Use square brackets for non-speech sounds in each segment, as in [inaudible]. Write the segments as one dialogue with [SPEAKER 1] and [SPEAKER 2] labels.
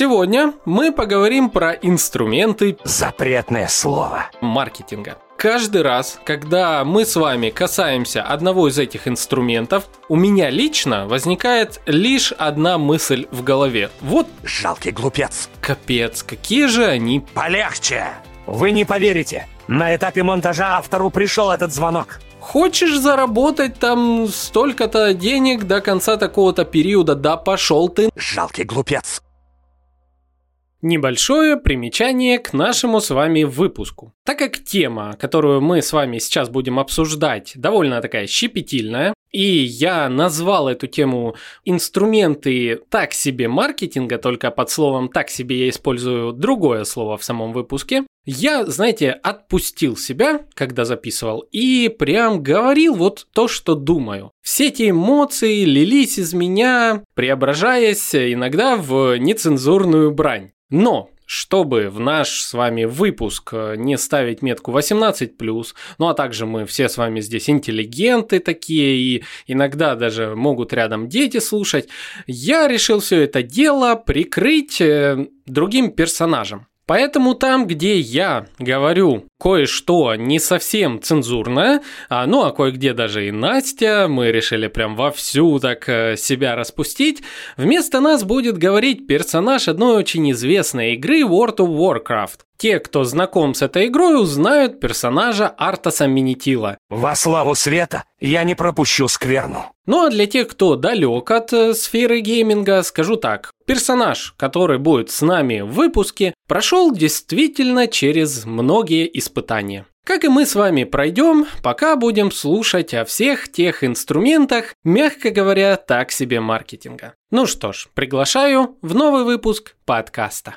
[SPEAKER 1] Сегодня мы поговорим про инструменты
[SPEAKER 2] Запретное слово.
[SPEAKER 1] маркетинга. Каждый раз, когда мы с вами касаемся одного из этих инструментов, у меня лично возникает лишь одна мысль в голове. Вот
[SPEAKER 2] Жалкий глупец.
[SPEAKER 1] капец, какие же они
[SPEAKER 2] Полегче. Вы не поверите. На этапе монтажа автору пришел этот звонок.
[SPEAKER 1] Хочешь заработать там столько-то денег до конца такого-то периода? Да пошел ты.
[SPEAKER 2] Жалкий глупец.
[SPEAKER 1] Небольшое примечание к нашему с вами выпуску. Так как тема, которую мы с вами сейчас будем обсуждать, довольно такая щепетильная, и я назвал эту тему инструменты так себе маркетинга, только под словом так себе я использую другое слово в самом выпуске, я, знаете, отпустил себя, когда записывал, и прям говорил вот то, что думаю. Все эти эмоции лились из меня, преображаясь иногда в нецензурную брань. Но чтобы в наш с вами выпуск э, не ставить метку 18+, ну а также мы все с вами здесь интеллигенты такие, и иногда даже могут рядом дети слушать, я решил все это дело прикрыть э, другим персонажем. Поэтому там, где я говорю кое-что не совсем цензурное, а, ну а кое-где даже и Настя, мы решили прям вовсю так э, себя распустить, вместо нас будет говорить персонаж одной очень известной игры World of Warcraft. Те, кто знаком с этой игрой, узнают персонажа Артаса Минитила.
[SPEAKER 2] Во славу света я не пропущу скверну.
[SPEAKER 1] Ну а для тех, кто далек от э, сферы гейминга, скажу так. Персонаж, который будет с нами в выпуске, прошел действительно через многие испытания. Как и мы с вами пройдем, пока будем слушать о всех тех инструментах, мягко говоря, так себе маркетинга. Ну что ж, приглашаю в новый выпуск подкаста.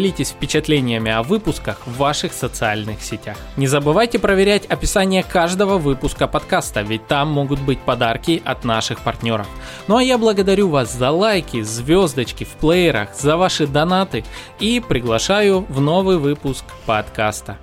[SPEAKER 1] впечатлениями о выпусках в ваших социальных сетях. Не забывайте проверять описание каждого выпуска подкаста, ведь там могут быть подарки от наших партнеров. Ну а я благодарю вас за лайки, звездочки в плеерах, за ваши донаты и приглашаю в новый выпуск подкаста.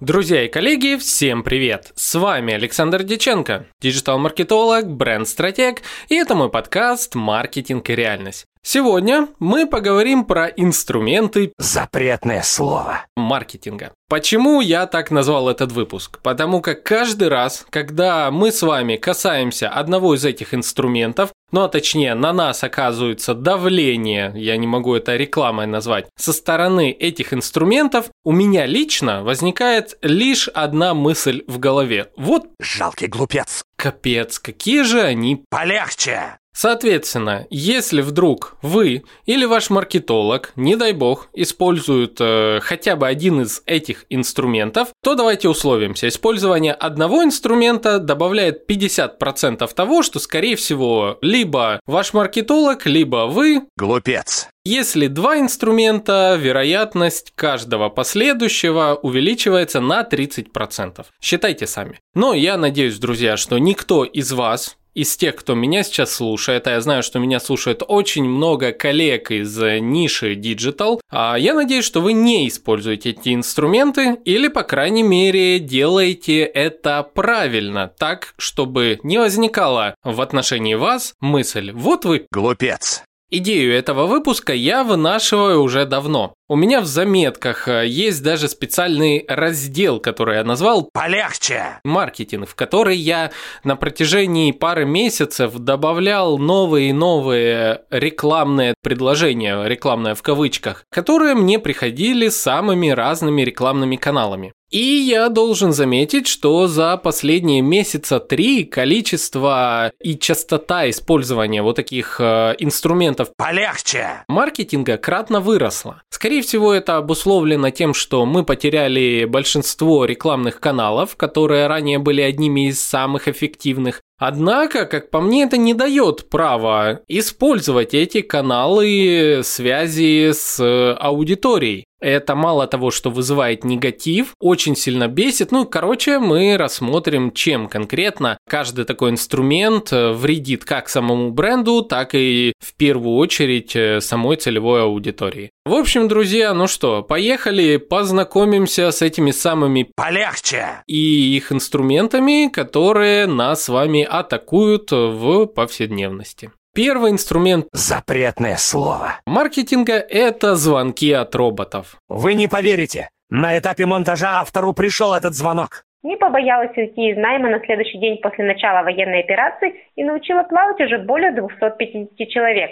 [SPEAKER 1] Друзья и коллеги, всем привет! С вами Александр Деченко, диджитал-маркетолог, бренд-стратег, и это мой подкаст «Маркетинг и реальность». Сегодня мы поговорим про инструменты
[SPEAKER 2] Запретное слово.
[SPEAKER 1] маркетинга. Почему я так назвал этот выпуск? Потому как каждый раз, когда мы с вами касаемся одного из этих инструментов, ну а точнее на нас оказывается давление, я не могу это рекламой назвать, со стороны этих инструментов, у меня лично возникает лишь одна мысль в голове. Вот
[SPEAKER 2] Жалкий глупец.
[SPEAKER 1] капец, какие же они
[SPEAKER 2] Полегче.
[SPEAKER 1] Соответственно, если вдруг вы или ваш маркетолог, не дай бог, используют э, хотя бы один из этих инструментов, то давайте условимся. Использование одного инструмента добавляет 50% того, что, скорее всего, либо ваш маркетолог, либо вы
[SPEAKER 2] Глупец.
[SPEAKER 1] если два инструмента, вероятность каждого последующего увеличивается на 30%. Считайте сами. Но я надеюсь, друзья, что никто из вас из тех, кто меня сейчас слушает, а я знаю, что меня слушает очень много коллег из э, ниши Digital, а я надеюсь, что вы не используете эти инструменты или, по крайней мере, делаете это правильно, так, чтобы не возникала в отношении вас мысль «вот вы
[SPEAKER 2] Глупец.
[SPEAKER 1] Идею этого выпуска я вынашиваю уже давно. У меня в заметках э, есть даже специальный раздел, который я назвал
[SPEAKER 2] Полегче.
[SPEAKER 1] маркетинг, в который я на протяжении пары месяцев добавлял новые и новые рекламные предложения, рекламное в кавычках, которые мне приходили самыми разными рекламными каналами. И я должен заметить, что за последние месяца три количество и частота использования вот таких э, инструментов
[SPEAKER 2] Полегче.
[SPEAKER 1] маркетинга кратно выросла. Скорее всего, это обусловлено тем, что мы потеряли большинство рекламных каналов, которые ранее были одними из самых эффективных. Однако, как по мне, это не дает права использовать эти каналы связи с аудиторией. Это мало того, что вызывает негатив, очень сильно бесит. Ну, короче, мы рассмотрим, чем конкретно каждый такой инструмент вредит как самому бренду, так и в первую очередь самой целевой аудитории. В общем, друзья, ну что, поехали, познакомимся с этими самыми
[SPEAKER 2] Полегче!
[SPEAKER 1] и их инструментами, которые нас с вами атакуют в повседневности. Первый инструмент
[SPEAKER 2] Запретное слово.
[SPEAKER 1] маркетинга – это звонки от роботов.
[SPEAKER 2] Вы не поверите. На этапе монтажа автору пришел этот звонок.
[SPEAKER 3] Не побоялась уйти из найма на следующий день после начала военной операции и научила плавать уже более 250 человек.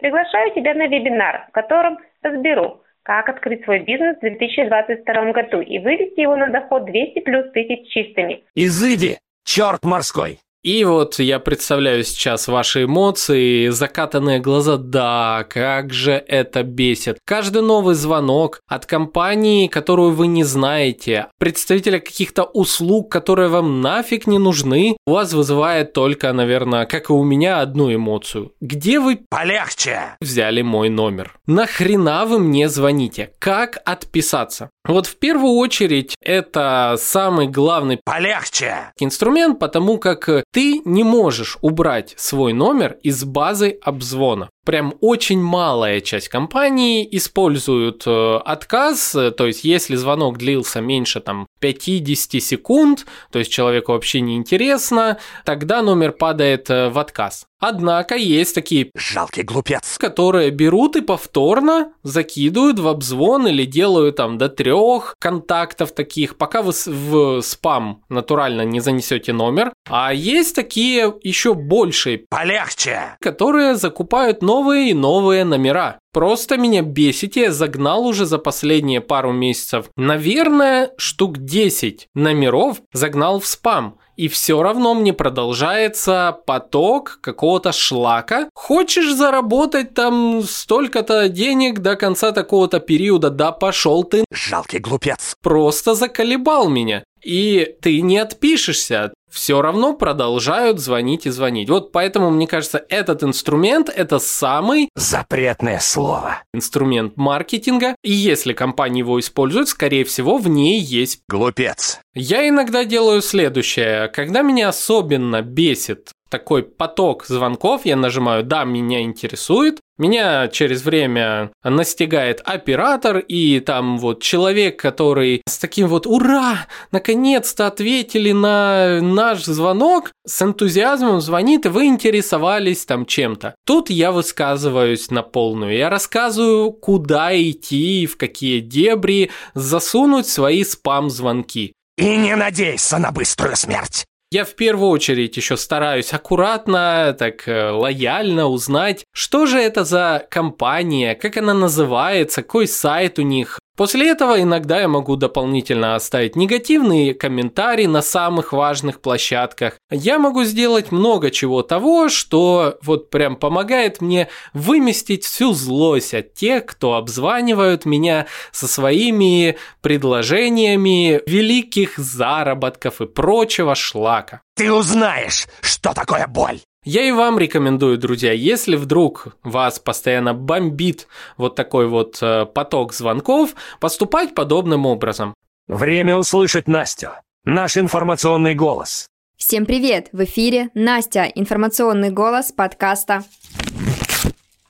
[SPEAKER 3] Приглашаю тебя на вебинар, в котором разберу, как открыть свой бизнес в 2022 году и вывести его на доход 200 плюс тысяч чистыми.
[SPEAKER 2] Изыди, черт морской.
[SPEAKER 1] И вот я представляю сейчас ваши эмоции, закатанные глаза, да, как же это бесит. Каждый новый звонок от компании, которую вы не знаете, представителя каких-то услуг, которые вам нафиг не нужны, у вас вызывает только, наверное, как и у меня, одну эмоцию. Где вы
[SPEAKER 2] Полегче.
[SPEAKER 1] взяли мой номер? Нахрена вы мне звоните? Как отписаться? Вот в первую очередь это самый главный
[SPEAKER 2] Полегче.
[SPEAKER 1] инструмент, потому как ты не можешь убрать свой номер из базы обзвона. Прям очень малая часть компаний используют э, отказ, то есть если звонок длился меньше там 50 секунд, то есть человеку вообще не интересно, тогда номер падает э, в отказ. Однако есть такие
[SPEAKER 2] Жалкий глупец.
[SPEAKER 1] которые берут и повторно закидывают в обзвон или делают там до трех контактов таких, пока вы в спам натурально не занесете номер. А есть такие еще большие,
[SPEAKER 2] Полегче.
[SPEAKER 1] которые закупают новые и новые номера. Просто меня бесите, я загнал уже за последние пару месяцев. Наверное, штук 10 номеров загнал в спам. И все равно мне продолжается поток какого-то шлака. Хочешь заработать там столько-то денег до конца такого-то периода? Да пошел ты
[SPEAKER 2] Жалкий глупец.
[SPEAKER 1] просто заколебал меня. И ты не отпишешься. Все равно продолжают звонить и звонить. Вот поэтому, мне кажется, этот инструмент – это самый
[SPEAKER 2] Запретное слово.
[SPEAKER 1] инструмент маркетинга. И если компания его использует, скорее всего, в ней есть
[SPEAKER 2] Глупец.
[SPEAKER 1] я иногда делаю следующее. Когда меня особенно бесит такой поток звонков, я нажимаю «Да, меня интересует», меня через время настигает оператор и там вот человек, который с таким вот «Ура! Наконец-то ответили на наш звонок!» с энтузиазмом звонит, и вы интересовались там чем-то. Тут я высказываюсь на полную. Я рассказываю, куда идти, в какие дебри засунуть свои спам-звонки.
[SPEAKER 2] И не надейся на быструю смерть.
[SPEAKER 1] Я в первую очередь еще стараюсь аккуратно, так э, лояльно узнать, что же это за компания, как она называется, какой сайт у них. После этого иногда я могу дополнительно оставить негативные комментарии на самых важных площадках. Я могу сделать много чего того, что вот прям помогает мне выместить всю злость от тех, кто обзванивают меня со своими предложениями великих заработков и прочего шлака.
[SPEAKER 2] Ты узнаешь, что такое боль.
[SPEAKER 1] Я и вам рекомендую, друзья, если вдруг вас постоянно бомбит вот такой вот э, поток звонков, поступать подобным образом.
[SPEAKER 2] Время услышать Настю. Наш информационный голос.
[SPEAKER 4] Всем привет! В эфире Настя, информационный голос подкаста.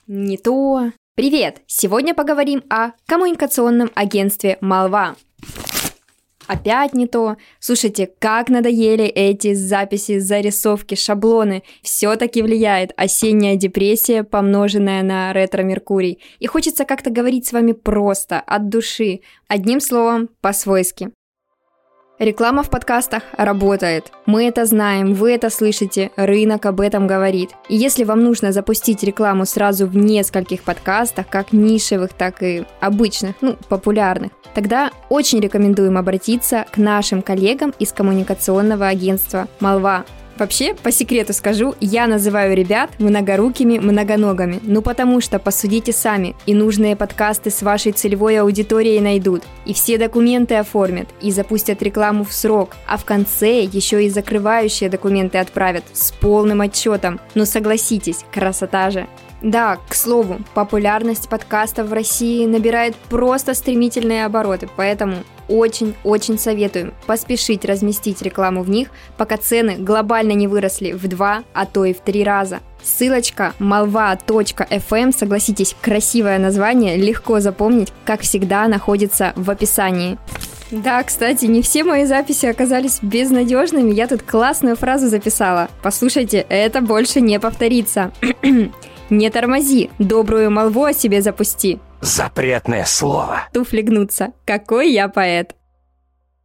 [SPEAKER 4] Не то. Привет! Сегодня поговорим о коммуникационном агентстве Малва. Опять не то. Слушайте, как надоели эти записи, зарисовки, шаблоны. Все-таки влияет осенняя депрессия, помноженная на ретро-меркурий. И хочется как-то говорить с вами просто, от души. Одним словом, по-свойски. Реклама в подкастах работает. Мы это знаем, вы это слышите, рынок об этом говорит. И если вам нужно запустить рекламу сразу в нескольких подкастах, как нишевых, так и обычных, ну, популярных, тогда очень рекомендуем обратиться к нашим коллегам из коммуникационного агентства «Молва». Вообще, по секрету скажу, я называю ребят многорукими многоногами. Ну потому что, посудите сами, и нужные подкасты с вашей целевой аудиторией найдут, и все документы оформят, и запустят рекламу в срок, а в конце еще и закрывающие документы отправят с полным отчетом. Ну согласитесь, красота же. Да, к слову, популярность подкастов в России набирает просто стремительные обороты, поэтому очень-очень советуем поспешить разместить рекламу в них, пока цены глобально не выросли в два, а то и в три раза. Ссылочка malva.fm, согласитесь, красивое название, легко запомнить, как всегда, находится в описании. Да, кстати, не все мои записи оказались безнадежными, я тут классную фразу записала. Послушайте, это больше не повторится. [clears throat] Не тормози, добрую молву о себе запусти.
[SPEAKER 2] Запретное слово.
[SPEAKER 4] Туфли гнутся. Какой я поэт.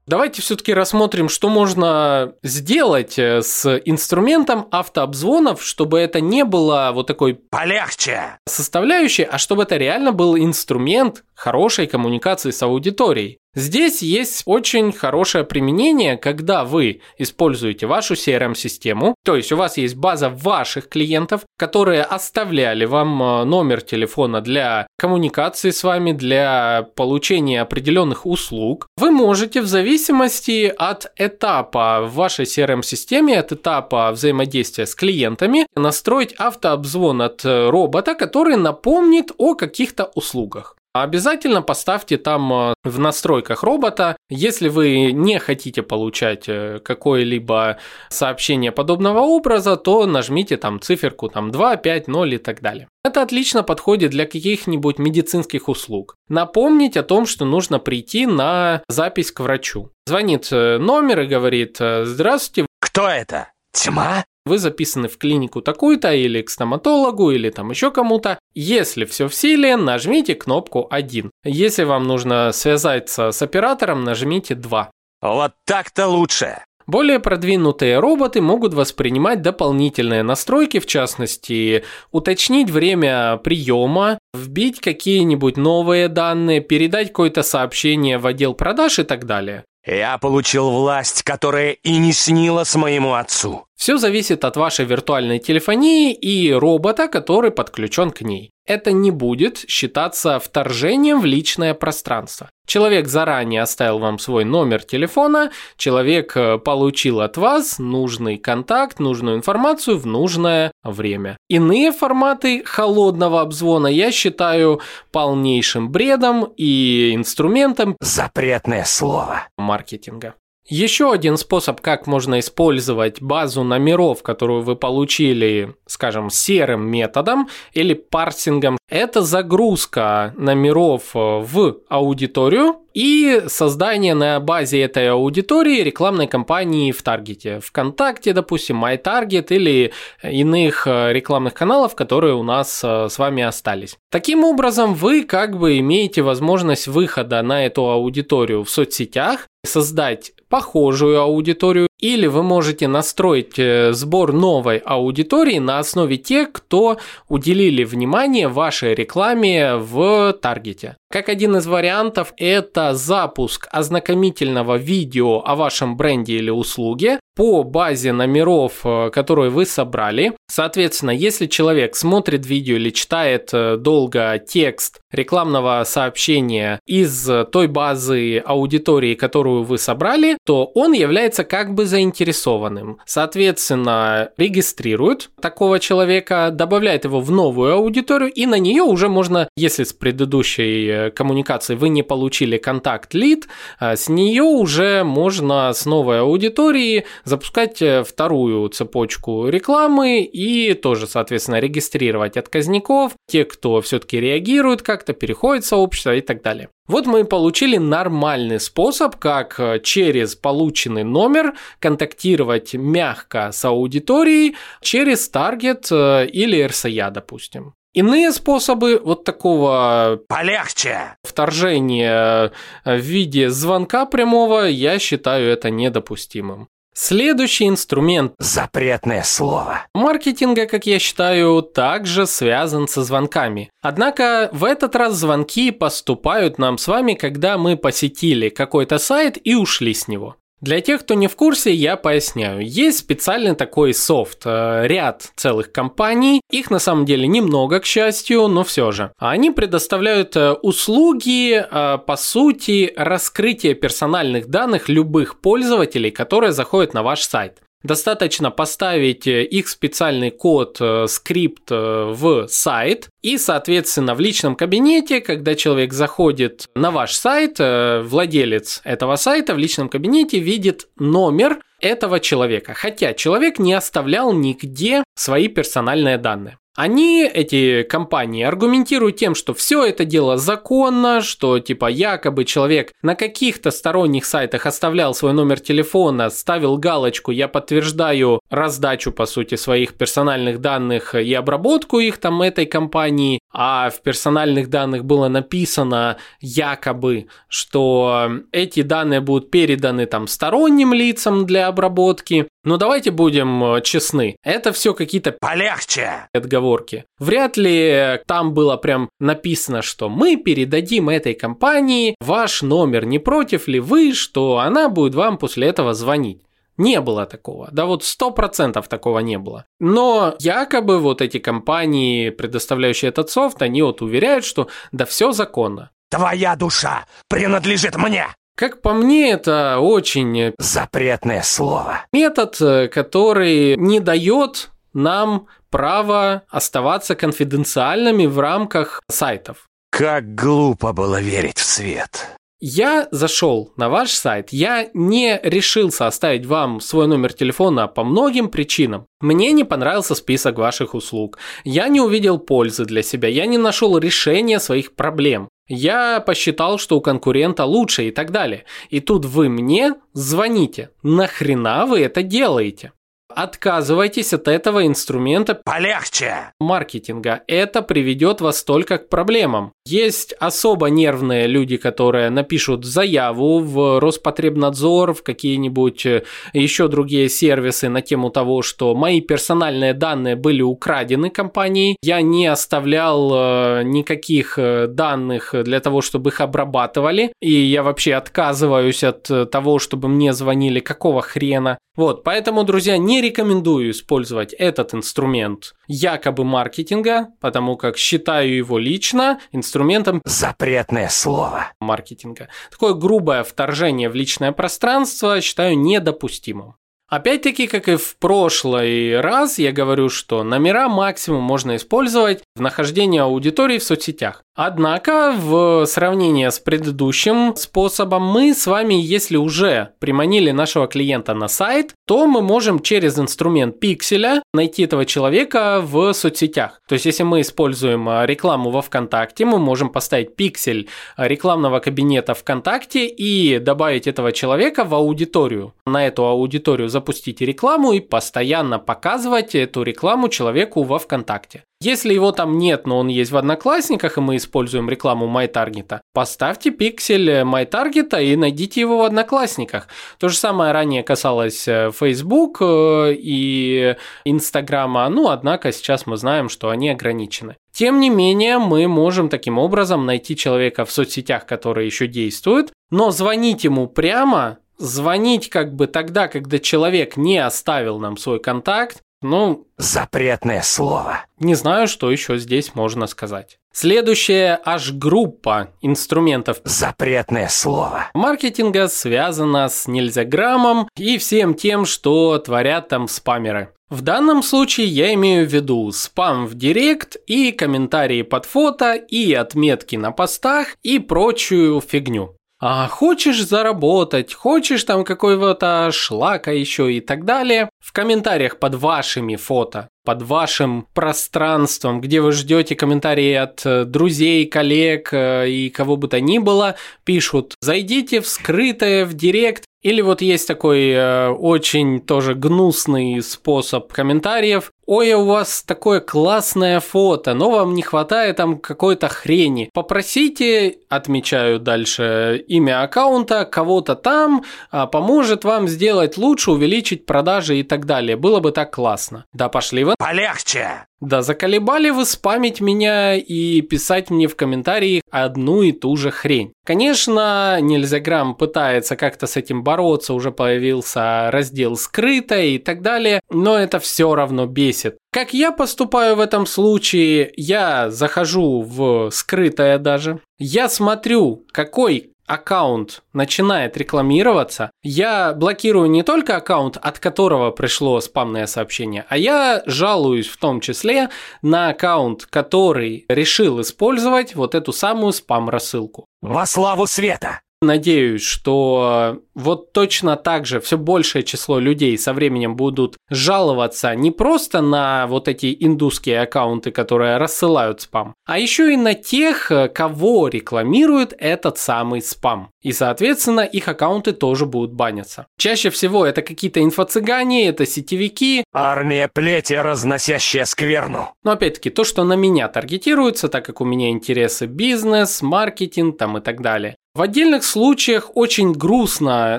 [SPEAKER 1] Давайте все-таки рассмотрим, что можно сделать э, с инструментом автообзвонов, чтобы это не было вот такой
[SPEAKER 2] Полегче.
[SPEAKER 1] составляющей, а чтобы это реально был инструмент хорошей коммуникации с аудиторией. Здесь есть очень хорошее применение, когда вы используете вашу CRM-систему, то есть у вас есть база ваших клиентов, которые оставляли вам э, номер телефона для коммуникации с вами, для получения определенных услуг. Вы можете в зависимости от этапа в вашей CRM-системе, от этапа взаимодействия с клиентами, настроить автообзвон от э, робота, который напомнит о каких-то услугах. Обязательно поставьте там э, в настройках робота, если вы не хотите получать э, какое-либо сообщение подобного образа, то нажмите там циферку там 2, 5, 0 и так далее. Это отлично подходит для каких-нибудь медицинских услуг. Напомнить о том, что нужно прийти на запись к врачу. Звонит э, номер и говорит «Здравствуйте,
[SPEAKER 2] Кто это? Тьма?
[SPEAKER 1] Вы записаны в клинику такую-то или к стоматологу или там еще кому-то. Если все в силе, нажмите кнопку 1. Если вам нужно связаться с оператором, нажмите 2.
[SPEAKER 2] Вот так-то лучше.
[SPEAKER 1] Более продвинутые роботы могут воспринимать дополнительные настройки, в частности, уточнить время приема, вбить какие-нибудь новые данные, передать какое-то сообщение в отдел продаж и так далее.
[SPEAKER 2] Я получил власть, которая и не снилась моему отцу.
[SPEAKER 1] Все зависит от вашей виртуальной телефонии и робота, который подключен к ней. Это не будет считаться вторжением в личное пространство. Человек заранее оставил вам свой номер телефона, человек э, получил от вас нужный контакт, нужную информацию в нужное время. Иные форматы холодного обзвона я считаю полнейшим бредом и инструментом
[SPEAKER 2] Запретное слово.
[SPEAKER 1] маркетинга. Еще один способ, как можно использовать базу номеров, которую вы получили, скажем, серым методом или парсингом, это загрузка номеров в аудиторию и создание на базе этой аудитории рекламной кампании в Таргете. ВКонтакте, допустим, MyTarget или иных э, рекламных каналов, которые у нас э, с вами остались. Таким образом, вы как бы имеете возможность выхода на эту аудиторию в соцсетях, создать похожую аудиторию, или вы можете настроить э, сбор новой аудитории на основе тех, кто уделили внимание вашей рекламе в таргете. Как один из вариантов, это запуск ознакомительного видео о вашем бренде или услуге по базе номеров, э, которые вы собрали. Соответственно, если человек смотрит видео или читает э, долго текст рекламного сообщения из той базы аудитории, которую вы собрали, то он является как бы заинтересованным. Соответственно, регистрирует такого человека, добавляет его в новую аудиторию, и на нее уже можно, если с предыдущей э, коммуникации вы не получили контакт лид, э, с нее уже можно с новой аудитории запускать э, вторую цепочку рекламы и тоже, соответственно, регистрировать отказников, те, кто все-таки реагирует как-то, переходит в сообщество и так далее. Вот мы и получили нормальный способ, как э, через полученный номер контактировать мягко с аудиторией через таргет э, или RSA, допустим. Иные способы вот такого
[SPEAKER 2] Полегче.
[SPEAKER 1] вторжения э, в виде звонка прямого я считаю это недопустимым. Следующий инструмент
[SPEAKER 2] Запретное слово.
[SPEAKER 1] маркетинга, как я считаю, также связан со звонками. Однако в этот раз звонки поступают нам с вами, когда мы посетили какой-то сайт и ушли с него. Для тех, кто не в курсе, я поясняю. Есть специальный такой софт, э, ряд целых компаний. Их на самом деле немного, к счастью, но все же. Они предоставляют э, услуги, э, по сути, раскрытия персональных данных любых пользователей, которые заходят на ваш сайт. Достаточно поставить э, их специальный код, э, скрипт э, в сайт, и, соответственно, в личном кабинете, когда человек заходит на ваш сайт, владелец этого сайта в личном кабинете видит номер этого человека, хотя человек не оставлял нигде свои персональные данные. Они, эти компании, аргументируют тем, что все это дело законно, что типа якобы человек на каких-то сторонних сайтах оставлял свой номер телефона, ставил галочку «Я подтверждаю раздачу, по сути, своих персональных данных и обработку их там этой компании», а в персональных данных было написано якобы, что эти данные будут переданы там сторонним лицам для обработки. Но давайте будем э, честны, это все какие-то
[SPEAKER 2] полегче
[SPEAKER 1] отговорки. Вряд ли там было прям написано, что мы передадим этой компании ваш номер, не против ли вы, что она будет вам после этого звонить. Не было такого. Да вот сто процентов такого не было. Но якобы вот эти компании, предоставляющие этот софт, они вот уверяют, что да все законно.
[SPEAKER 2] Твоя душа принадлежит мне.
[SPEAKER 1] Как по мне, это очень...
[SPEAKER 2] Запретное слово.
[SPEAKER 1] Метод, который не дает нам право оставаться конфиденциальными в рамках сайтов.
[SPEAKER 2] Как глупо было верить в свет.
[SPEAKER 1] Я зашел на ваш сайт, я не решился оставить вам свой номер телефона по многим причинам. Мне не понравился список ваших услуг, я не увидел пользы для себя, я не нашел решения своих проблем. Я посчитал, что у конкурента лучше и так далее. И тут вы мне звоните. Нахрена вы это делаете? Отказывайтесь от этого инструмента
[SPEAKER 2] полегче
[SPEAKER 1] маркетинга. Это приведет вас только к проблемам. Есть особо нервные люди, которые напишут заяву в Роспотребнадзор, в какие-нибудь э, еще другие сервисы на тему того, что мои персональные данные были украдены компанией. Я не оставлял э, никаких э, данных для того, чтобы их обрабатывали. И я вообще отказываюсь от того, чтобы мне звонили. Какого хрена? Вот, поэтому, друзья, не рекомендую использовать этот инструмент якобы маркетинга, потому как считаю его лично инструментом
[SPEAKER 2] запретное слово
[SPEAKER 1] маркетинга. Такое грубое вторжение в личное пространство считаю недопустимым. Опять-таки, как и в прошлый раз, я говорю, что номера максимум можно использовать в нахождении аудитории в соцсетях. Однако, в сравнении с предыдущим способом, мы с вами, если уже приманили нашего клиента на сайт, то мы можем через инструмент пикселя найти этого человека в соцсетях. То есть, если мы используем а, рекламу во ВКонтакте, мы можем поставить пиксель рекламного кабинета ВКонтакте и добавить этого человека в аудиторию. На эту аудиторию запустить рекламу и постоянно показывать эту рекламу человеку во ВКонтакте. Если его там нет, но он есть в Одноклассниках, и мы используем рекламу MyTarget, поставьте пиксель MyTarget и найдите его в Одноклассниках. То же самое ранее касалось э, Facebook э, и Инстаграма, ну, однако сейчас мы знаем, что они ограничены. Тем не менее, мы можем таким образом найти человека в соцсетях, которые еще действуют, но звонить ему прямо, звонить как бы тогда, когда человек не оставил нам свой контакт, ну,
[SPEAKER 2] запретное слово.
[SPEAKER 1] Не знаю, что еще здесь можно сказать. Следующая аж группа инструментов
[SPEAKER 2] запретное слово
[SPEAKER 1] маркетинга связана с нельзяграммом и всем тем, что творят там спамеры. В данном случае я имею в виду спам в директ и комментарии под фото и отметки на постах и прочую фигню. А хочешь заработать, хочешь там какого-то шлака еще и так далее, в комментариях под вашими фото, под вашим пространством, где вы ждете комментарии от э, друзей, коллег э, и кого бы то ни было, пишут «Зайдите в скрытое, в директ или вот есть такой э, очень тоже гнусный способ комментариев. Ой, у вас такое классное фото, но вам не хватает там какой-то хрени. Попросите, отмечаю дальше имя аккаунта, кого-то там, а, поможет вам сделать лучше, увеличить продажи и так далее. Было бы так классно. Да пошли вы.
[SPEAKER 2] Полегче!
[SPEAKER 1] Да заколебали вы спамить меня и писать мне в комментарии одну и ту же хрень. Конечно, Нельзяграм пытается как-то с этим бороться, уже появился раздел «Скрыто» и так далее, но это все равно бесит. Как я поступаю в этом случае? Я захожу в скрытое даже. Я смотрю, какой аккаунт начинает рекламироваться, я блокирую не только аккаунт, от которого пришло спамное сообщение, а я жалуюсь в том числе на аккаунт, который решил использовать вот эту самую спам-рассылку.
[SPEAKER 2] Во славу света!
[SPEAKER 1] Надеюсь, что вот точно так же все большее число людей со временем будут жаловаться не просто на вот эти индусские аккаунты, которые рассылают спам, а еще и на тех, кого рекламирует этот самый спам. И, соответственно, их аккаунты тоже будут баниться. Чаще всего это какие-то инфо-цыгане, это сетевики.
[SPEAKER 2] Армия плети, разносящая скверну.
[SPEAKER 1] Но опять-таки, то, что на меня таргетируется, так как у меня интересы бизнес, маркетинг там и так далее. В отдельных случаях очень грустно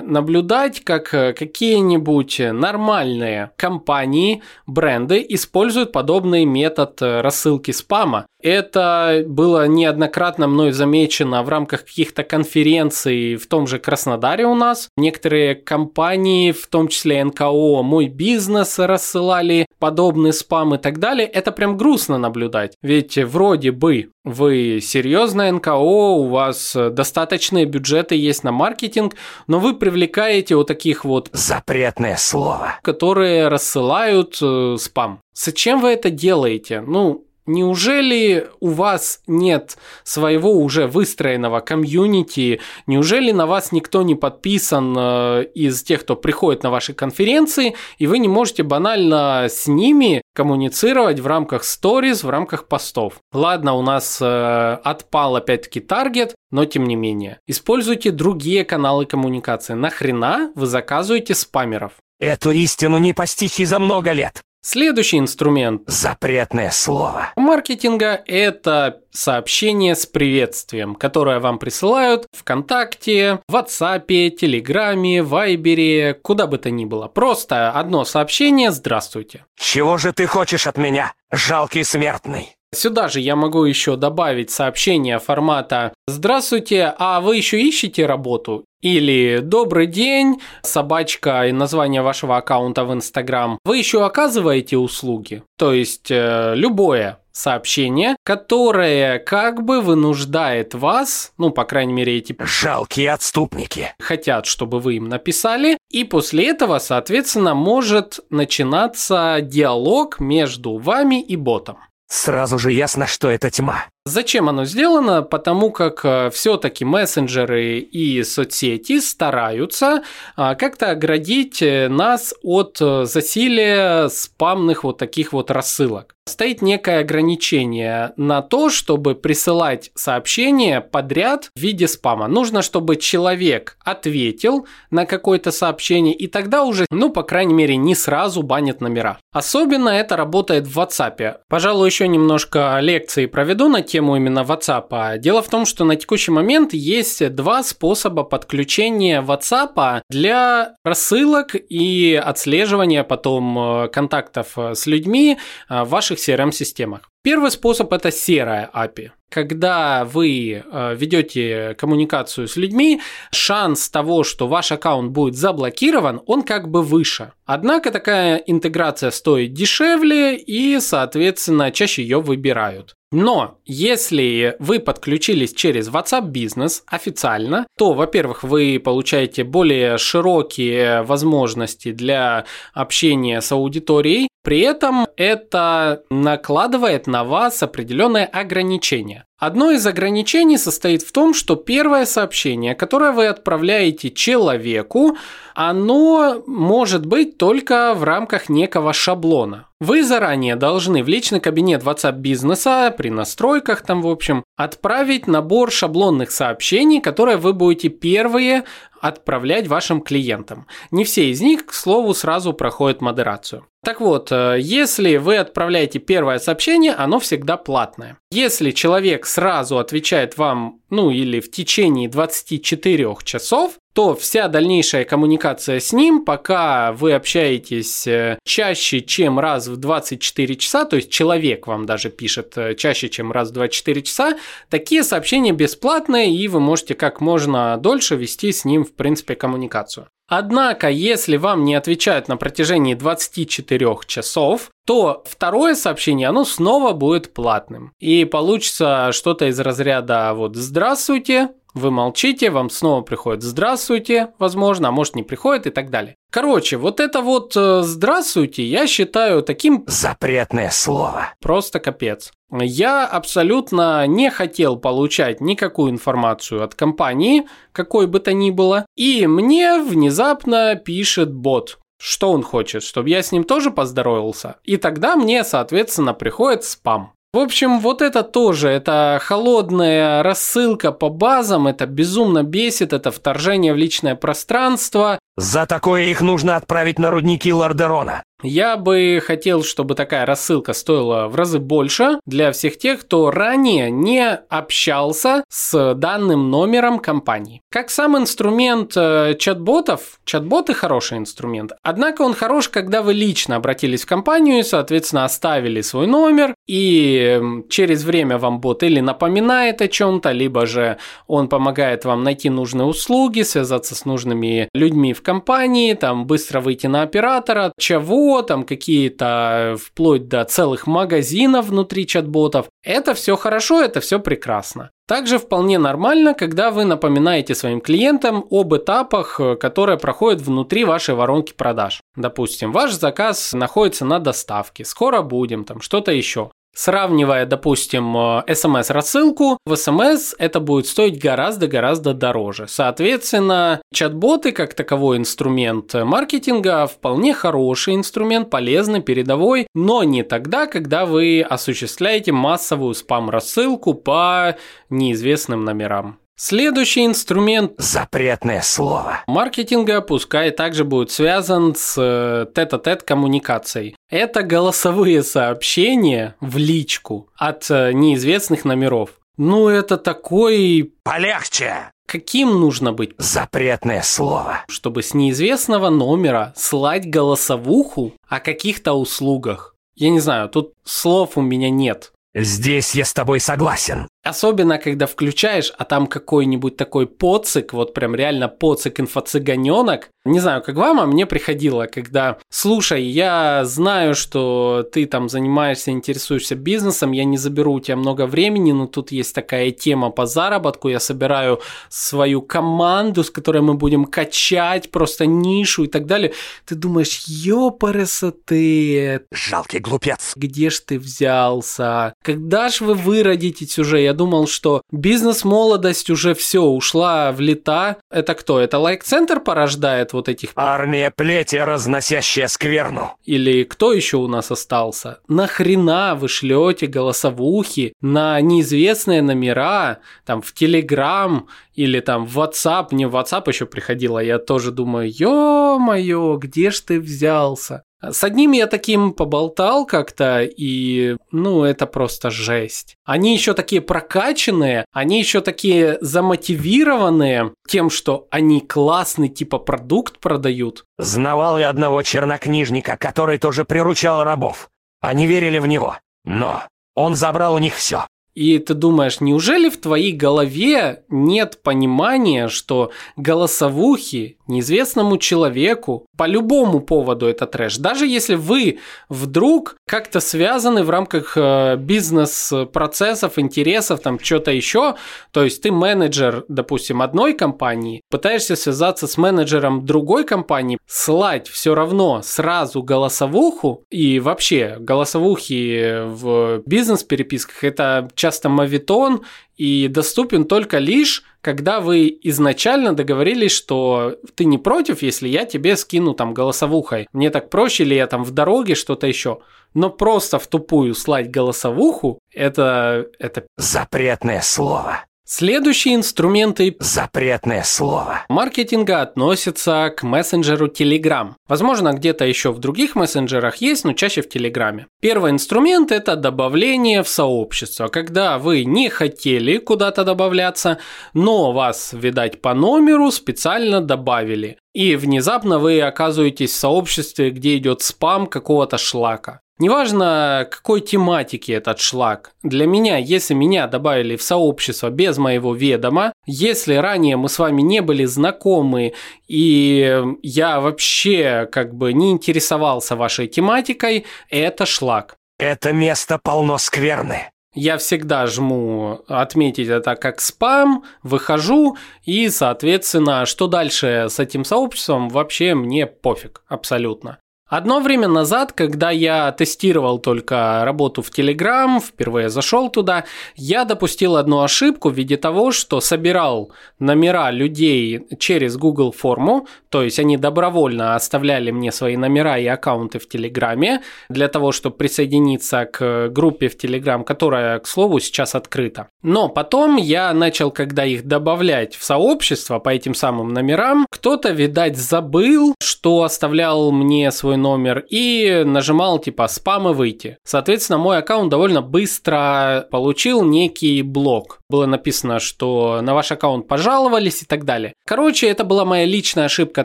[SPEAKER 1] наблюдать, как э, какие-нибудь нормальные компании, бренды используют подобный метод э, рассылки спама. Это было неоднократно мной замечено в рамках каких-то конференций в том же Краснодаре у нас. Некоторые компании, в том числе НКО, мой бизнес рассылали подобный спам и так далее. Это прям грустно наблюдать. Ведь вроде бы вы серьезная НКО, у вас достаточные бюджеты есть на маркетинг, но вы привлекаете вот таких вот...
[SPEAKER 2] Запретное слово.
[SPEAKER 1] Которые рассылают э, спам. Зачем вы это делаете? Ну, Неужели у вас нет своего уже выстроенного комьюнити? Неужели на вас никто не подписан э, из тех, кто приходит на ваши конференции, и вы не можете банально с ними коммуницировать в рамках сториз, в рамках постов? Ладно, у нас э, отпал опять-таки таргет, но тем не менее. Используйте другие каналы коммуникации. Нахрена вы заказываете спамеров?
[SPEAKER 2] Эту истину не постичь и за много лет.
[SPEAKER 1] Следующий инструмент
[SPEAKER 2] Запретное слово.
[SPEAKER 1] маркетинга – это сообщение с приветствием, которое вам присылают ВКонтакте, в WhatsApp, Телеграме, Вайбере, куда бы то ни было. Просто одно сообщение «Здравствуйте».
[SPEAKER 2] Чего же ты хочешь от меня, жалкий смертный?
[SPEAKER 1] Сюда же я могу еще добавить сообщение формата «Здравствуйте, а вы еще ищете работу?» Или «Добрый день, собачка и название вашего аккаунта в Инстаграм. Вы еще оказываете услуги?» То есть э, любое сообщение, которое как бы вынуждает вас, ну, по крайней мере, эти
[SPEAKER 2] Жалкие отступники.
[SPEAKER 1] хотят, чтобы вы им написали, и после этого, соответственно, может начинаться диалог между вами и ботом.
[SPEAKER 2] Сразу же ясно, что это тьма.
[SPEAKER 1] Зачем оно сделано? Потому как все-таки мессенджеры и соцсети стараются а, как-то оградить э, нас от э, засилия спамных вот таких вот рассылок. Стоит некое ограничение на то, чтобы присылать сообщения подряд в виде спама. Нужно, чтобы человек ответил на какое-то сообщение, и тогда уже, ну, по крайней мере, не сразу банят номера. Особенно это работает в WhatsApp. Пожалуй, еще немножко лекции проведу на тему именно WhatsApp. Дело в том, что на текущий момент есть два способа подключения WhatsApp для рассылок и отслеживания потом э, контактов с людьми э, в ваших CRM-системах. Первый способ – это серая API. Когда вы э, ведете коммуникацию с людьми, шанс того, что ваш аккаунт будет заблокирован, он как бы выше. Однако такая интеграция стоит дешевле и, соответственно, чаще ее выбирают. Но если вы подключились через WhatsApp Business официально, то, во-первых, вы получаете более широкие возможности для общения с аудиторией, при этом это накладывает на вас определенные ограничения. Одно из ограничений состоит в том, что первое сообщение, которое вы отправляете человеку, оно может быть только в рамках некого шаблона. Вы заранее должны в личный кабинет WhatsApp бизнеса при настройках там, в общем, отправить набор шаблонных сообщений, которые вы будете первые отправлять вашим клиентам. Не все из них, к слову, сразу проходят модерацию. Так вот, э, если вы отправляете первое сообщение, оно всегда платное. Если человек сразу отвечает вам, ну или в течение 24 часов, то вся дальнейшая коммуникация с ним, пока вы общаетесь э, чаще, чем раз в 24 часа, то есть человек вам даже пишет э, чаще, чем раз в 24 часа, такие сообщения бесплатные, и вы можете как можно дольше вести с ним, в принципе, коммуникацию. Однако, если вам не отвечают на протяжении 24 часов, то второе сообщение, оно снова будет платным. И получится что-то из разряда вот «Здравствуйте», вы молчите, вам снова приходит «здравствуйте», возможно, а может не приходит и так далее. Короче, вот это вот э, «здравствуйте» я считаю таким...
[SPEAKER 2] Запретное слово.
[SPEAKER 1] Просто капец. Я абсолютно не хотел получать никакую информацию от компании, какой бы то ни было, и мне внезапно пишет бот, что он хочет, чтобы я с ним тоже поздоровался. И тогда мне, соответственно, приходит спам. В общем, вот это тоже, это холодная рассылка по базам, это безумно бесит, это вторжение в личное пространство.
[SPEAKER 2] За такое их нужно отправить на рудники Лордерона.
[SPEAKER 1] Я бы хотел, чтобы такая рассылка стоила в разы больше для всех тех, кто ранее не общался с данным номером компании. Как сам инструмент э, чат-ботов, чат-боты хороший инструмент. Однако он хорош, когда вы лично обратились в компанию и, соответственно, оставили свой номер, и через время вам бот или напоминает о чем-то, либо же он помогает вам найти нужные услуги, связаться с нужными людьми в компании, там быстро выйти на оператора, чего там какие-то вплоть до целых магазинов внутри чат-ботов. Это все хорошо, это все прекрасно. Также вполне нормально, когда вы напоминаете своим клиентам об этапах, которые проходят внутри вашей воронки продаж. Допустим, ваш заказ находится на доставке, скоро будем, там что-то еще. Сравнивая, допустим, смс-рассылку, в смс это будет стоить гораздо-гораздо дороже. Соответственно, чат-боты как таковой инструмент маркетинга вполне хороший инструмент, полезный, передовой, но не тогда, когда вы осуществляете массовую спам-рассылку по неизвестным номерам. Следующий инструмент
[SPEAKER 2] Запретное слово.
[SPEAKER 1] маркетинга пускай также будет связан с э, тет-а-тет коммуникацией. Это голосовые сообщения в личку от э, неизвестных номеров. Ну, это такой...
[SPEAKER 2] Полегче.
[SPEAKER 1] Каким нужно быть,
[SPEAKER 2] Запретное слово.
[SPEAKER 1] чтобы с неизвестного номера слать голосовуху о каких-то услугах? Я не знаю, тут слов у меня нет.
[SPEAKER 2] Здесь я с тобой согласен.
[SPEAKER 1] Особенно, когда включаешь, а там какой-нибудь такой поцик, вот прям реально поцик инфо-цыганенок. Не знаю, как вам, а мне приходило, когда, слушай, я знаю, что ты там занимаешься, интересуешься бизнесом, я не заберу у тебя много времени, но тут есть такая тема по заработку, я собираю свою команду, с которой мы будем качать просто нишу и так далее. Ты думаешь, ёпараса ты,
[SPEAKER 2] Жалкий глупец.
[SPEAKER 1] где ж ты взялся? Когда ж вы выродитесь уже? Я думал, что бизнес-молодость уже все ушла в лета. Это кто? Это лайк-центр порождает вот этих...
[SPEAKER 2] Армия плети, разносящая скверну.
[SPEAKER 1] Или кто еще у нас остался? Нахрена вы шлете голосовухи на неизвестные номера, там в Телеграм или там в WhatsApp? Мне в WhatsApp еще приходило, я тоже думаю, ё-моё, где ж ты взялся? С одним я таким поболтал как-то, и, ну, это просто жесть. Они еще такие прокачанные, они еще такие замотивированные тем, что они классный типа продукт продают.
[SPEAKER 2] Знавал я одного чернокнижника, который тоже приручал рабов. Они верили в него. Но он забрал у них все.
[SPEAKER 1] И ты думаешь, неужели в твоей голове нет понимания, что голосовухи неизвестному человеку по любому поводу это трэш. Даже если вы вдруг как-то связаны в рамках э, бизнес-процессов, интересов, там что-то еще, то есть ты менеджер, допустим, одной компании, пытаешься связаться с менеджером другой компании, слать все равно сразу голосовуху и вообще голосовухи в бизнес-переписках это часто мавитон и доступен только лишь, когда вы изначально договорились, что ты не против, если я тебе скину там голосовухой. Мне так проще, или я там в дороге что-то еще. Но просто в тупую слать голосовуху, это, это
[SPEAKER 2] Запретное слово.
[SPEAKER 1] Следующие инструменты
[SPEAKER 2] Запретное слово.
[SPEAKER 1] маркетинга относятся к мессенджеру Telegram. Возможно, где-то еще в других мессенджерах есть, но чаще в Телеграме. Первый инструмент – это добавление в сообщество. Когда вы не хотели куда-то добавляться, но вас, видать, по номеру специально добавили. И внезапно вы оказываетесь в сообществе, где идет спам какого-то шлака. Неважно, какой тематики этот шлак. Для меня, если меня добавили в сообщество без моего ведома, если ранее мы с вами не были знакомы и я вообще как бы не интересовался вашей тематикой, это шлак.
[SPEAKER 2] Это место полно скверны.
[SPEAKER 1] Я всегда жму отметить это как спам, выхожу и, соответственно, что дальше с этим сообществом вообще мне пофиг абсолютно. Одно время назад, когда я тестировал только работу в Telegram, впервые зашел туда, я допустил одну ошибку в виде того, что собирал номера людей через Google форму, то есть они добровольно оставляли мне свои номера и аккаунты в Телеграме для того, чтобы присоединиться к группе в Telegram, которая, к слову, сейчас открыта. Но потом я начал, когда их добавлять в сообщество по этим самым номерам, кто-то, видать, забыл, что оставлял мне свой номер и нажимал типа спам и выйти. Соответственно, мой аккаунт довольно быстро получил некий блок. Было написано, что на ваш аккаунт пожаловались и так далее. Короче, это была моя личная ошибка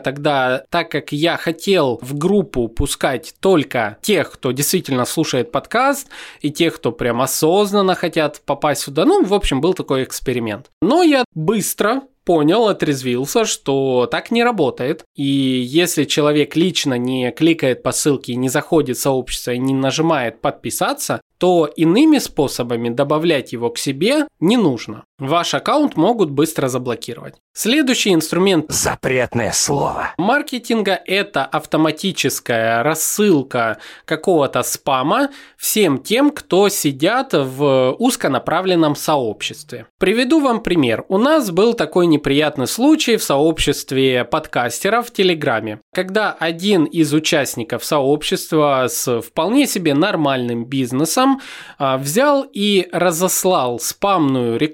[SPEAKER 1] тогда, так как я хотел в группу пускать только тех, кто действительно слушает подкаст, и тех, кто прям осознанно хотят попасть сюда. Ну, в общем, был такой эксперимент. Но я быстро понял, отрезвился, что так не работает. И если человек лично не кликает по ссылке, не заходит в сообщество и не нажимает подписаться, то иными способами добавлять его к себе не нужно. Ваш аккаунт могут быстро заблокировать. Следующий инструмент
[SPEAKER 2] Запретное слово.
[SPEAKER 1] маркетинга – это автоматическая рассылка какого-то спама всем тем, кто сидят в узконаправленном сообществе. Приведу вам пример. У нас был такой неприятный случай в сообществе подкастеров в Телеграме, когда один из участников сообщества с вполне себе нормальным бизнесом а, взял и разослал спамную рекламу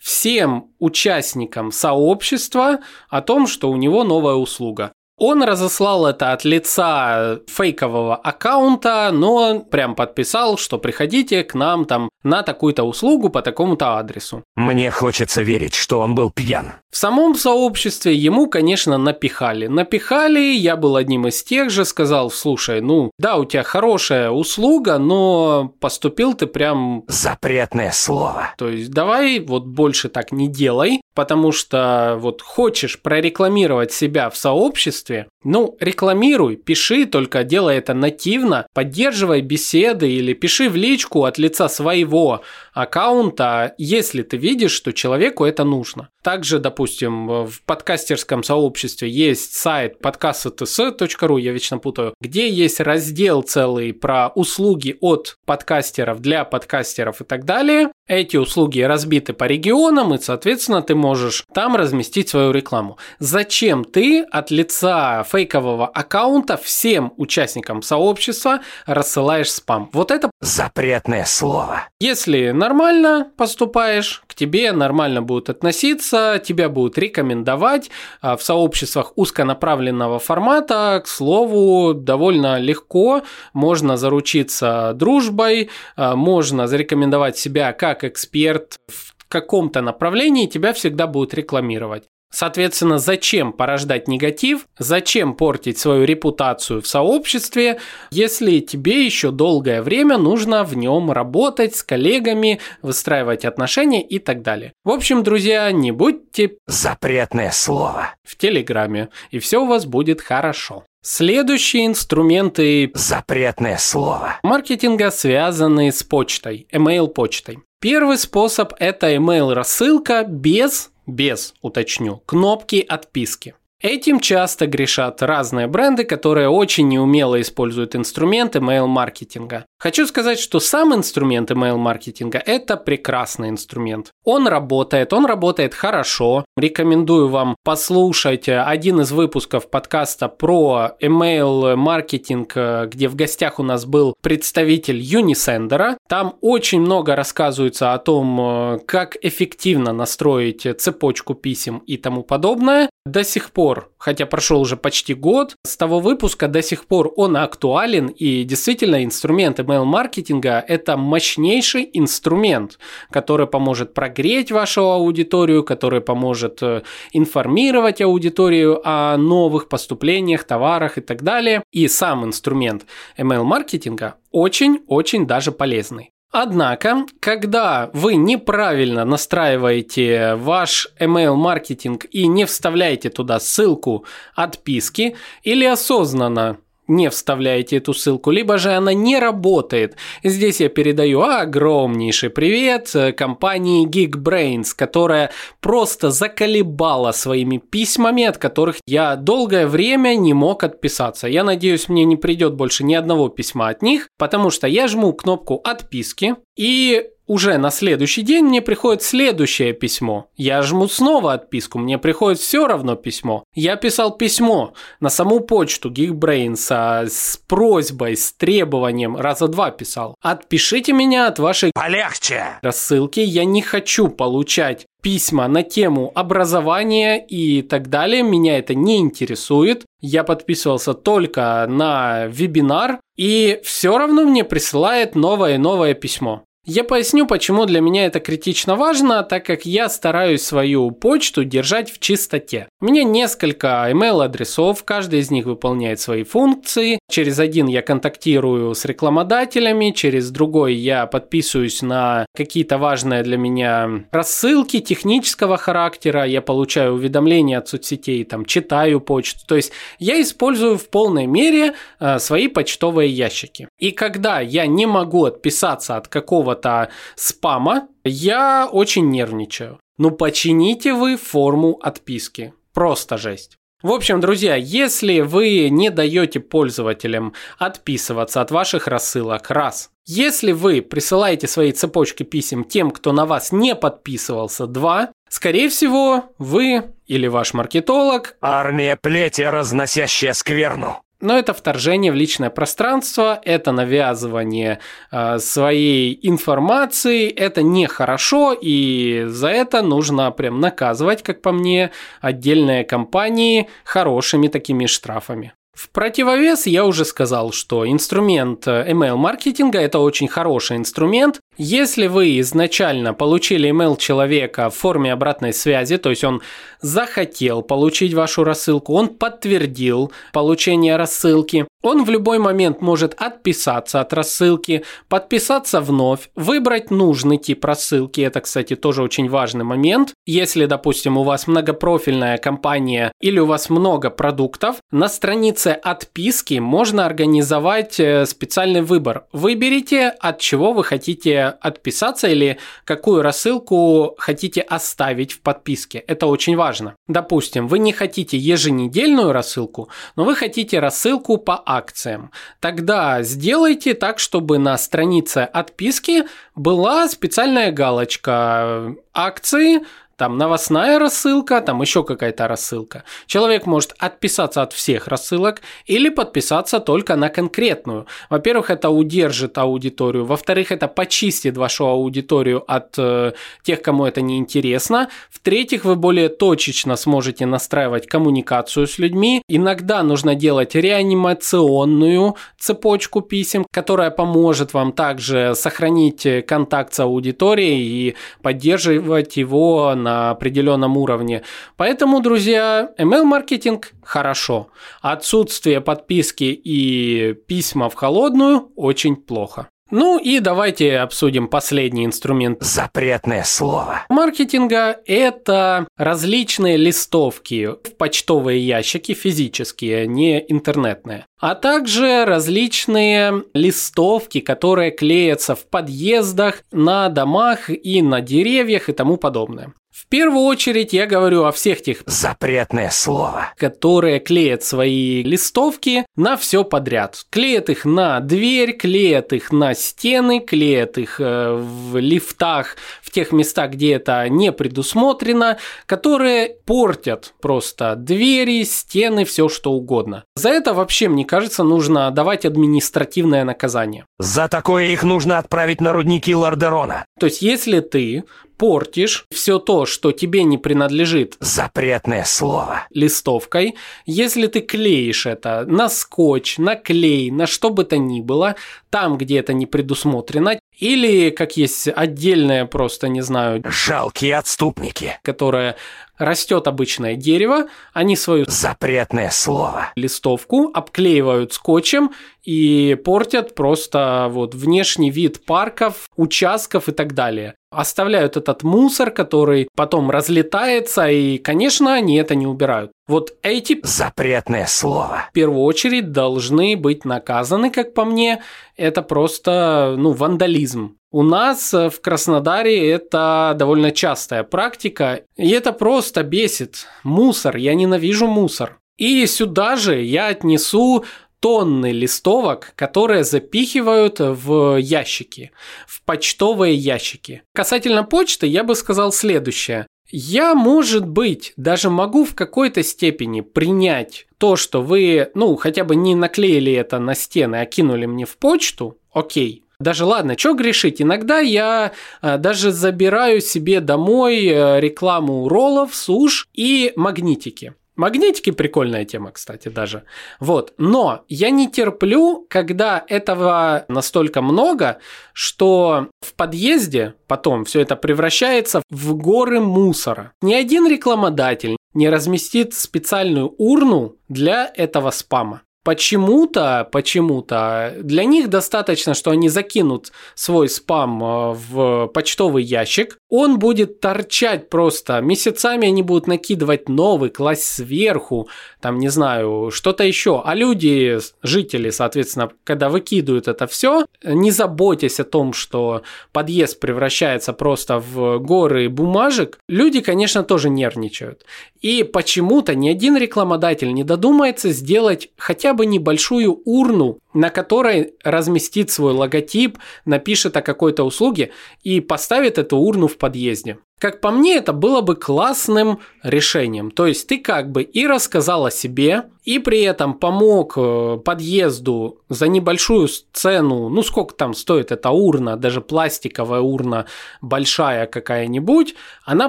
[SPEAKER 1] всем участникам сообщества о том, что у него новая услуга. Он разослал это от лица фейкового аккаунта, но прям подписал, что приходите к нам там на такую-то услугу по такому-то адресу.
[SPEAKER 2] Мне хочется верить, что он был пьян.
[SPEAKER 1] В самом сообществе ему, конечно, напихали. Напихали, я был одним из тех же, сказал, слушай, ну, да, у тебя хорошая услуга, но поступил ты прям...
[SPEAKER 2] Запретное слово.
[SPEAKER 1] То есть давай вот больше так не делай, потому что вот хочешь прорекламировать себя в сообществе, ну, рекламируй, пиши, только делай это нативно, поддерживай беседы или пиши в личку от лица своего аккаунта, если ты видишь, что человеку это нужно. Также, допустим, в подкастерском сообществе есть сайт подкасттс.ру, я вечно путаю, где есть раздел целый про услуги от подкастеров для подкастеров и так далее. Эти услуги разбиты по регионам, и, соответственно, ты можешь там разместить свою рекламу. Зачем ты от лица фейкового аккаунта всем участникам сообщества рассылаешь спам? Вот это
[SPEAKER 2] Запретное слово.
[SPEAKER 1] если нормально поступаешь, к тебе нормально будут относиться, тебя будут рекомендовать. А В сообществах узконаправленного формата, к слову, довольно легко можно заручиться дружбой, а, можно зарекомендовать себя как эксперт в каком-то направлении, тебя всегда будут рекламировать. Соответственно, зачем порождать негатив, зачем портить свою репутацию в сообществе, если тебе еще долгое время нужно в нем работать с коллегами, выстраивать отношения и так далее. В общем, друзья, не будьте
[SPEAKER 2] Запретное слово.
[SPEAKER 1] в Телеграме, и все у вас будет хорошо. Следующие инструменты
[SPEAKER 2] Запретное слово.
[SPEAKER 1] маркетинга, связанные с почтой, email-почтой. Первый способ – это email-рассылка без, без, уточню, кнопки отписки. Этим часто грешат разные бренды, которые очень неумело используют инструмент email-маркетинга. Хочу сказать, что сам инструмент email-маркетинга – это прекрасный инструмент. Он работает, он работает хорошо. Рекомендую вам послушать один из выпусков подкаста про email-маркетинг, где в гостях у нас был представитель Unisender. Там очень много рассказывается о том, э, как эффективно настроить цепочку писем и тому подобное. До сих пор, хотя прошел уже почти год, с того выпуска до сих пор он актуален и действительно инструмент email-маркетинга – это мощнейший инструмент, который поможет прогреть вашу аудиторию, который поможет э, информировать аудиторию о новых поступлениях, товарах и так далее. И сам инструмент email-маркетинга очень-очень даже полезный. Однако, когда вы неправильно настраиваете ваш email-маркетинг и не вставляете туда ссылку отписки или осознанно не вставляете эту ссылку, либо же она не работает. Здесь я передаю огромнейший привет э, компании Geekbrains, которая просто заколебала своими письмами, от которых я долгое время не мог отписаться. Я надеюсь, мне не придет больше ни одного письма от них, потому что я жму кнопку отписки, и уже на следующий день мне приходит следующее письмо. Я жму снова отписку, мне приходит все равно письмо. Я писал письмо на саму почту Geekbrains а, с просьбой, с требованием, раза два писал. Отпишите меня от вашей
[SPEAKER 2] Полегче!
[SPEAKER 1] рассылки, я не хочу получать письма на тему образования и так далее. Меня это не интересует. Я подписывался только на вебинар, и все равно мне присылает новое и новое письмо. Я поясню, почему для меня это критично важно, так как я стараюсь свою почту держать в чистоте. У меня несколько email-адресов, каждый из них выполняет свои функции. Через один я контактирую с рекламодателями, через другой я подписываюсь на какие-то важные для меня рассылки технического характера, я получаю уведомления от соцсетей, там, читаю почту. То есть я использую в полной мере э, свои почтовые ящики. И когда я не могу отписаться от какого какого-то спама, я очень нервничаю. Ну почините вы форму отписки. Просто жесть. В общем, друзья, если вы не даете пользователям отписываться от ваших рассылок, раз. Если вы присылаете свои цепочки писем тем, кто на вас не подписывался, два. Скорее всего, вы или ваш маркетолог...
[SPEAKER 2] Армия плети, разносящая скверну.
[SPEAKER 1] Но это вторжение в личное пространство, это навязывание э, своей информации, это нехорошо, и за это нужно прям наказывать, как по мне, отдельные компании хорошими такими штрафами. В противовес я уже сказал, что инструмент email-маркетинга – это очень хороший инструмент. Если вы изначально получили email человека в форме обратной связи, то есть он захотел получить вашу рассылку, он подтвердил получение рассылки, он в любой момент может отписаться от рассылки, подписаться вновь, выбрать нужный тип рассылки. Это, кстати, тоже очень важный момент. Если, допустим, у вас многопрофильная компания или у вас много продуктов, на странице отписки можно организовать э, специальный выбор. Выберите, от чего вы хотите отписаться или какую рассылку хотите оставить в подписке. Это очень важно. Допустим, вы не хотите еженедельную рассылку, но вы хотите рассылку по акциям. Тогда сделайте так, чтобы на странице отписки была специальная галочка акции там новостная рассылка, там еще какая-то рассылка. Человек может отписаться от всех рассылок или подписаться только на конкретную. Во-первых, это удержит аудиторию. Во-вторых, это почистит вашу аудиторию от э, тех, кому это не интересно. В-третьих, вы более точечно сможете настраивать коммуникацию с людьми. Иногда нужно делать реанимационную цепочку писем, которая поможет вам также сохранить контакт с аудиторией и поддерживать его на определенном уровне. Поэтому, друзья, email-маркетинг хорошо. Отсутствие подписки и письма в холодную очень плохо. Ну и давайте обсудим последний инструмент.
[SPEAKER 2] Запретное слово.
[SPEAKER 1] Маркетинга – это различные листовки в почтовые ящики физические, не интернетные. А также различные листовки, которые клеятся в подъездах, на домах и на деревьях и тому подобное. В первую очередь я говорю о всех тех
[SPEAKER 2] запретное слово,
[SPEAKER 1] которые клеят свои листовки на все подряд. Клеят их на дверь, клеят их на стены, клеят их э, в лифтах, в тех местах, где это не предусмотрено, которые портят просто двери, стены, все что угодно. За это вообще мне кажется, нужно давать административное наказание.
[SPEAKER 2] За такое их нужно отправить на рудники Лордерона.
[SPEAKER 1] То есть, если ты портишь все то, что тебе не принадлежит
[SPEAKER 2] Запретное слово.
[SPEAKER 1] листовкой, если ты клеишь это на скотч, на клей, на что бы то ни было, там, где это не предусмотрено, или как есть отдельное просто, не знаю,
[SPEAKER 2] Жалкие отступники.
[SPEAKER 1] которое растет обычное дерево, они свою
[SPEAKER 2] Запретное слово.
[SPEAKER 1] листовку обклеивают скотчем и портят просто вот внешний вид парков, участков и так далее. Оставляют этот мусор, который потом разлетается, и, конечно, они это не убирают. Вот эти
[SPEAKER 2] Запретное слово.
[SPEAKER 1] в первую очередь должны быть наказаны, как по мне. Это просто, ну, вандализм. У нас э, в Краснодаре это довольно частая практика, и это просто бесит. Мусор, я ненавижу мусор. И сюда же я отнесу тонны листовок, которые запихивают в ящики, в почтовые ящики. Касательно почты я бы сказал следующее. Я, может быть, даже могу в какой-то степени принять то, что вы, ну, хотя бы не наклеили это на стены, а кинули мне в почту, окей. Даже ладно, что грешить? Иногда я э, даже забираю себе домой э, рекламу роллов, суш и магнитики. Магнитики прикольная тема, кстати, даже. Вот. Но я не терплю, когда этого настолько много, что в подъезде потом все это превращается в горы мусора. Ни один рекламодатель не разместит специальную урну для этого спама. Почему-то, почему-то для них достаточно, что они закинут свой спам э, в почтовый ящик, он будет торчать просто, месяцами они будут накидывать новый, класть сверху, там, не знаю, что-то еще. А люди, жители, соответственно, когда выкидывают это все, не заботясь о том, что подъезд превращается просто в горы бумажек, люди, конечно, тоже нервничают. И почему-то ни один рекламодатель не додумается сделать хотя бы небольшую урну, на которой разместит свой логотип, напишет о какой-то услуге и поставит эту урну в подъезде. Как по мне, это было бы классным решением. То есть ты как бы и рассказал о себе, и при этом помог э, подъезду за небольшую цену, ну сколько там стоит эта урна, даже пластиковая урна большая какая-нибудь, она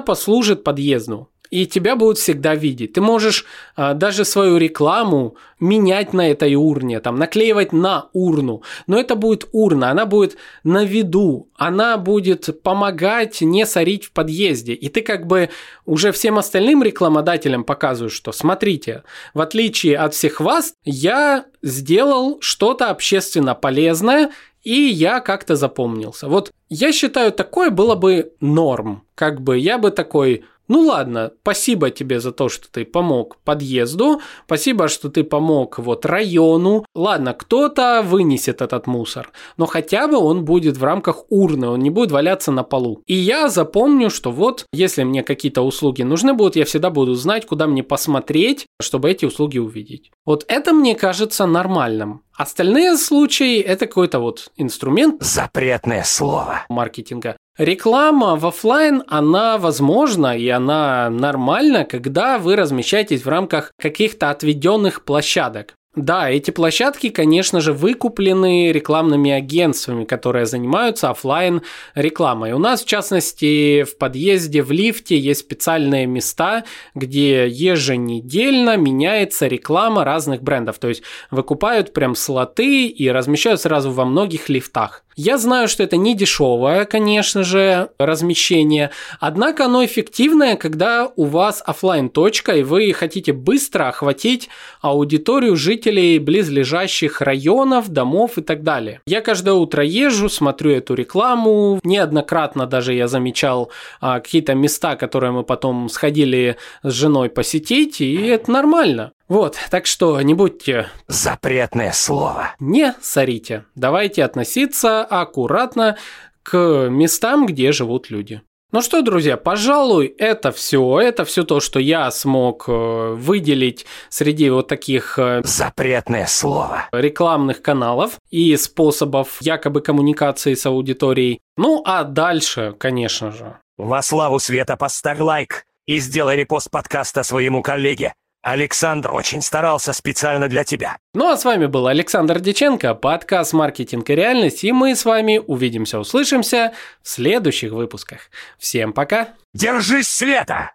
[SPEAKER 1] послужит подъезду и тебя будут всегда видеть. Ты можешь а, даже свою рекламу менять на этой урне, там, наклеивать на урну. Но это будет урна, она будет на виду, она будет помогать не сорить в подъезде. И ты как бы уже всем остальным рекламодателям показываешь, что смотрите, в отличие от всех вас, я сделал что-то общественно полезное, и я как-то запомнился. Вот я считаю, такое было бы норм. Как бы я бы такой ну ладно, спасибо тебе за то, что ты помог подъезду, спасибо, что ты помог вот району. Ладно, кто-то вынесет этот мусор, но хотя бы он будет в рамках урны, он не будет валяться на полу. И я запомню, что вот, если мне какие-то услуги нужны будут, я всегда буду знать, куда мне посмотреть, чтобы эти услуги увидеть. Вот это мне кажется нормальным. Остальные случаи это какой-то вот инструмент
[SPEAKER 2] Запретное слово.
[SPEAKER 1] маркетинга. Реклама в офлайн, она возможна и она нормальна, когда вы размещаетесь в рамках каких-то отведенных площадок. Да, эти площадки, конечно же, выкуплены рекламными агентствами, которые занимаются офлайн рекламой. У нас, в частности, в подъезде, в лифте есть специальные места, где еженедельно меняется реклама разных брендов. То есть выкупают прям слоты и размещают сразу во многих лифтах. Я знаю, что это не дешевое, конечно же, размещение, однако оно эффективное, когда у вас офлайн точка и вы хотите быстро охватить аудиторию жителей близлежащих районов, домов и так далее. Я каждое утро езжу, смотрю эту рекламу, неоднократно даже я замечал а, какие-то места, которые мы потом сходили с женой посетить, и это нормально. Вот, так что не будьте
[SPEAKER 2] Запретное слово.
[SPEAKER 1] не сорите. Давайте относиться аккуратно к местам, где живут люди. Ну что, друзья, пожалуй, это все. Это все то, что я смог э, выделить среди вот таких э,
[SPEAKER 2] Запретное слово.
[SPEAKER 1] рекламных каналов и способов якобы коммуникации с аудиторией. Ну а дальше, конечно же,
[SPEAKER 2] Во славу света поставь лайк и сделай репост подкаста своему коллеге. Александр очень старался специально для тебя.
[SPEAKER 1] Ну а с вами был Александр Деченко, подкаст «Маркетинг и реальность», и мы с вами увидимся, услышимся в следующих выпусках. Всем пока!
[SPEAKER 2] Держись, Света!